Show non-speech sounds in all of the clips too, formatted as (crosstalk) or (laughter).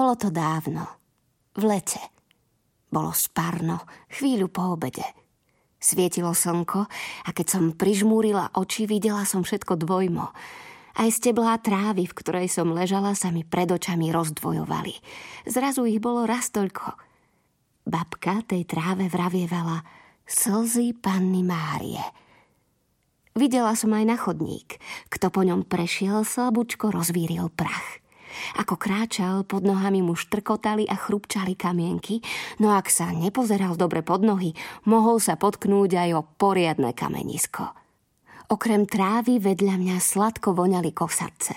Bolo to dávno. V lete. Bolo spárno, chvíľu po obede. Svietilo slnko a keď som prižmúrila oči, videla som všetko dvojmo. Aj steblá trávy, v ktorej som ležala, sa mi pred očami rozdvojovali. Zrazu ich bolo raz toľko. Babka tej tráve vravievala slzy panny Márie. Videla som aj na chodník. Kto po ňom prešiel, slabúčko rozvíril prach. Ako kráčal, pod nohami mu štrkotali a chrupčali kamienky, no ak sa nepozeral dobre pod nohy, mohol sa potknúť aj o poriadne kamenisko. Okrem trávy vedľa mňa sladko voňali kosarce.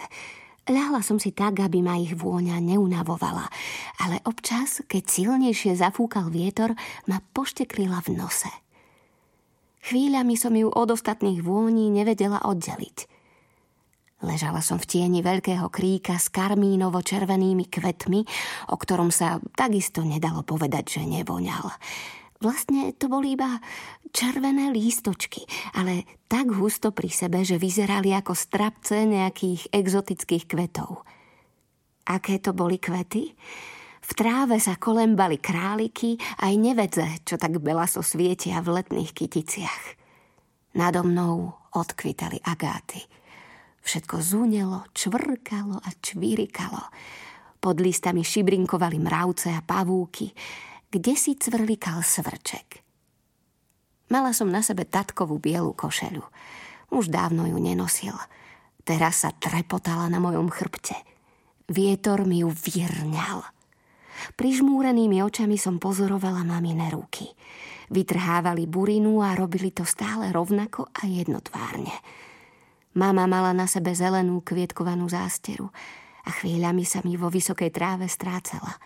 Ľahla som si tak, aby ma ich vôňa neunavovala, ale občas, keď silnejšie zafúkal vietor, ma pošteklila v nose. Chvíľami som ju od ostatných vôní nevedela oddeliť. Ležala som v tieni veľkého kríka s karmínovo-červenými kvetmi, o ktorom sa takisto nedalo povedať, že nevoňal. Vlastne to boli iba červené lístočky, ale tak husto pri sebe, že vyzerali ako strapce nejakých exotických kvetov. Aké to boli kvety? V tráve sa kolembali králiky aj nevedze, čo tak belaso svietia v letných kyticiach. Nado mnou odkvitali agáty. Všetko zúnelo, čvrkalo a čvirikalo. Pod listami šibrinkovali mravce a pavúky kde si cvrlikal svrček. Mala som na sebe tatkovú bielu košelu. Už dávno ju nenosil. Teraz sa trepotala na mojom chrbte. Vietor mi ju vyrňal. Prižmúrenými očami som pozorovala mamine ruky. Vytrhávali burinu a robili to stále rovnako a jednotvárne. Mama mala na sebe zelenú kvietkovanú zásteru a chvíľami sa mi vo vysokej tráve strácela –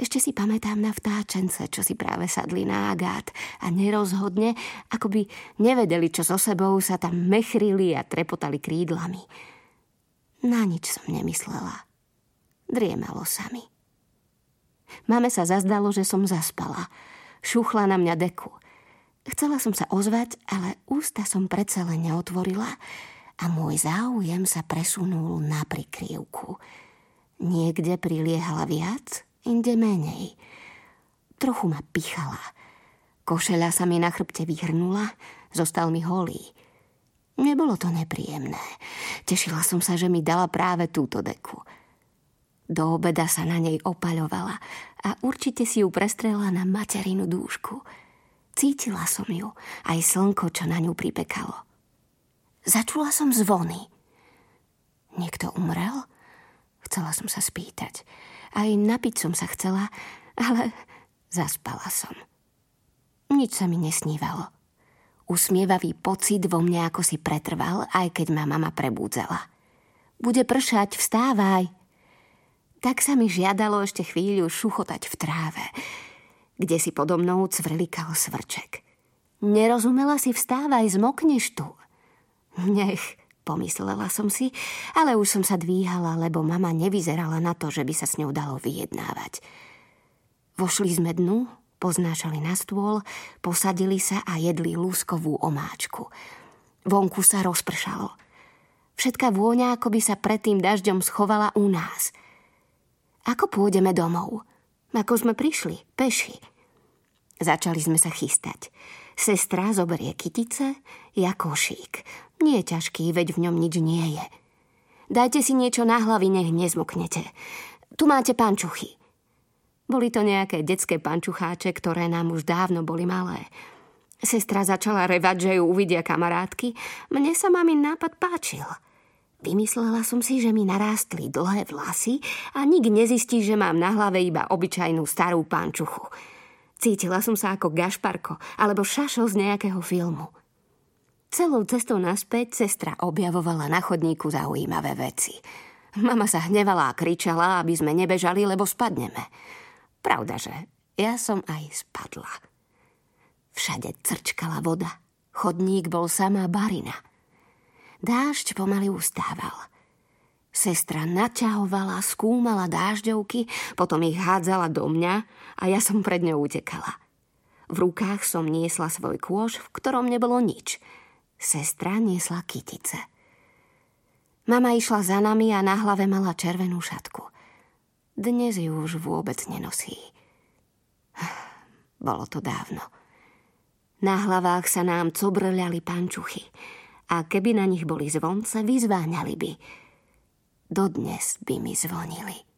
ešte si pamätám na vtáčence, čo si práve sadli na agát a nerozhodne, ako by nevedeli, čo so sebou sa tam mechrili a trepotali krídlami. Na nič som nemyslela. Driemalo sa mi. Mame sa zazdalo, že som zaspala. Šuchla na mňa deku. Chcela som sa ozvať, ale ústa som predsa len neotvorila a môj záujem sa presunul na prikryvku. Niekde priliehala viac, inde menej. Trochu ma pichala. Košeľa sa mi na chrbte vyhrnula, zostal mi holý. Nebolo to nepríjemné. Tešila som sa, že mi dala práve túto deku. Do obeda sa na nej opaľovala a určite si ju prestrela na materinu dúšku. Cítila som ju, aj slnko, čo na ňu pripekalo. Začula som zvony. Niekto umrel? Chcela som sa spýtať. Aj napiť som sa chcela, ale zaspala som. Nič sa mi nesnívalo. Usmievavý pocit vo mne ako si pretrval, aj keď ma mama prebúdzala. Bude pršať, vstávaj. Tak sa mi žiadalo ešte chvíľu šuchotať v tráve, kde si podo mnou cvrlikal svrček. Nerozumela si vstávaj, zmokneš tu. Nech, pomyslela som si, ale už som sa dvíhala, lebo mama nevyzerala na to, že by sa s ňou dalo vyjednávať. Vošli sme dnu, poznášali na stôl, posadili sa a jedli lúskovú omáčku. Vonku sa rozpršalo. Všetká vôňa, ako by sa predtým dažďom schovala u nás. Ako pôjdeme domov? Ako sme prišli, peši. Začali sme sa chystať. Sestra zoberie kytice, ja košík. Nie je ťažký, veď v ňom nič nie je. Dajte si niečo na hlavy, nech nezmoknete. Tu máte pančuchy. Boli to nejaké detské pančucháče, ktoré nám už dávno boli malé. Sestra začala revať, že ju uvidia kamarátky. Mne sa mami nápad páčil. Vymyslela som si, že mi narástli dlhé vlasy a nik nezistí, že mám na hlave iba obyčajnú starú pančuchu. Cítila som sa ako Gašparko alebo Šašo z nejakého filmu. Celou cestou naspäť sestra objavovala na chodníku zaujímavé veci. Mama sa hnevala a kričala, aby sme nebežali, lebo spadneme. Pravda, že ja som aj spadla. Všade crčkala voda. Chodník bol samá barina. Dážď pomaly ustával. Sestra naťahovala, skúmala dážďovky, potom ich hádzala do mňa a ja som pred ňou utekala. V rukách som niesla svoj kôž, v ktorom nebolo nič. Sestra niesla kytice. Mama išla za nami a na hlave mala červenú šatku. Dnes ju už vôbec nenosí. (sighs) Bolo to dávno. Na hlavách sa nám cobrľali pančuchy a keby na nich boli zvonce, vyzváňali by. Dodnes by mi zvonili.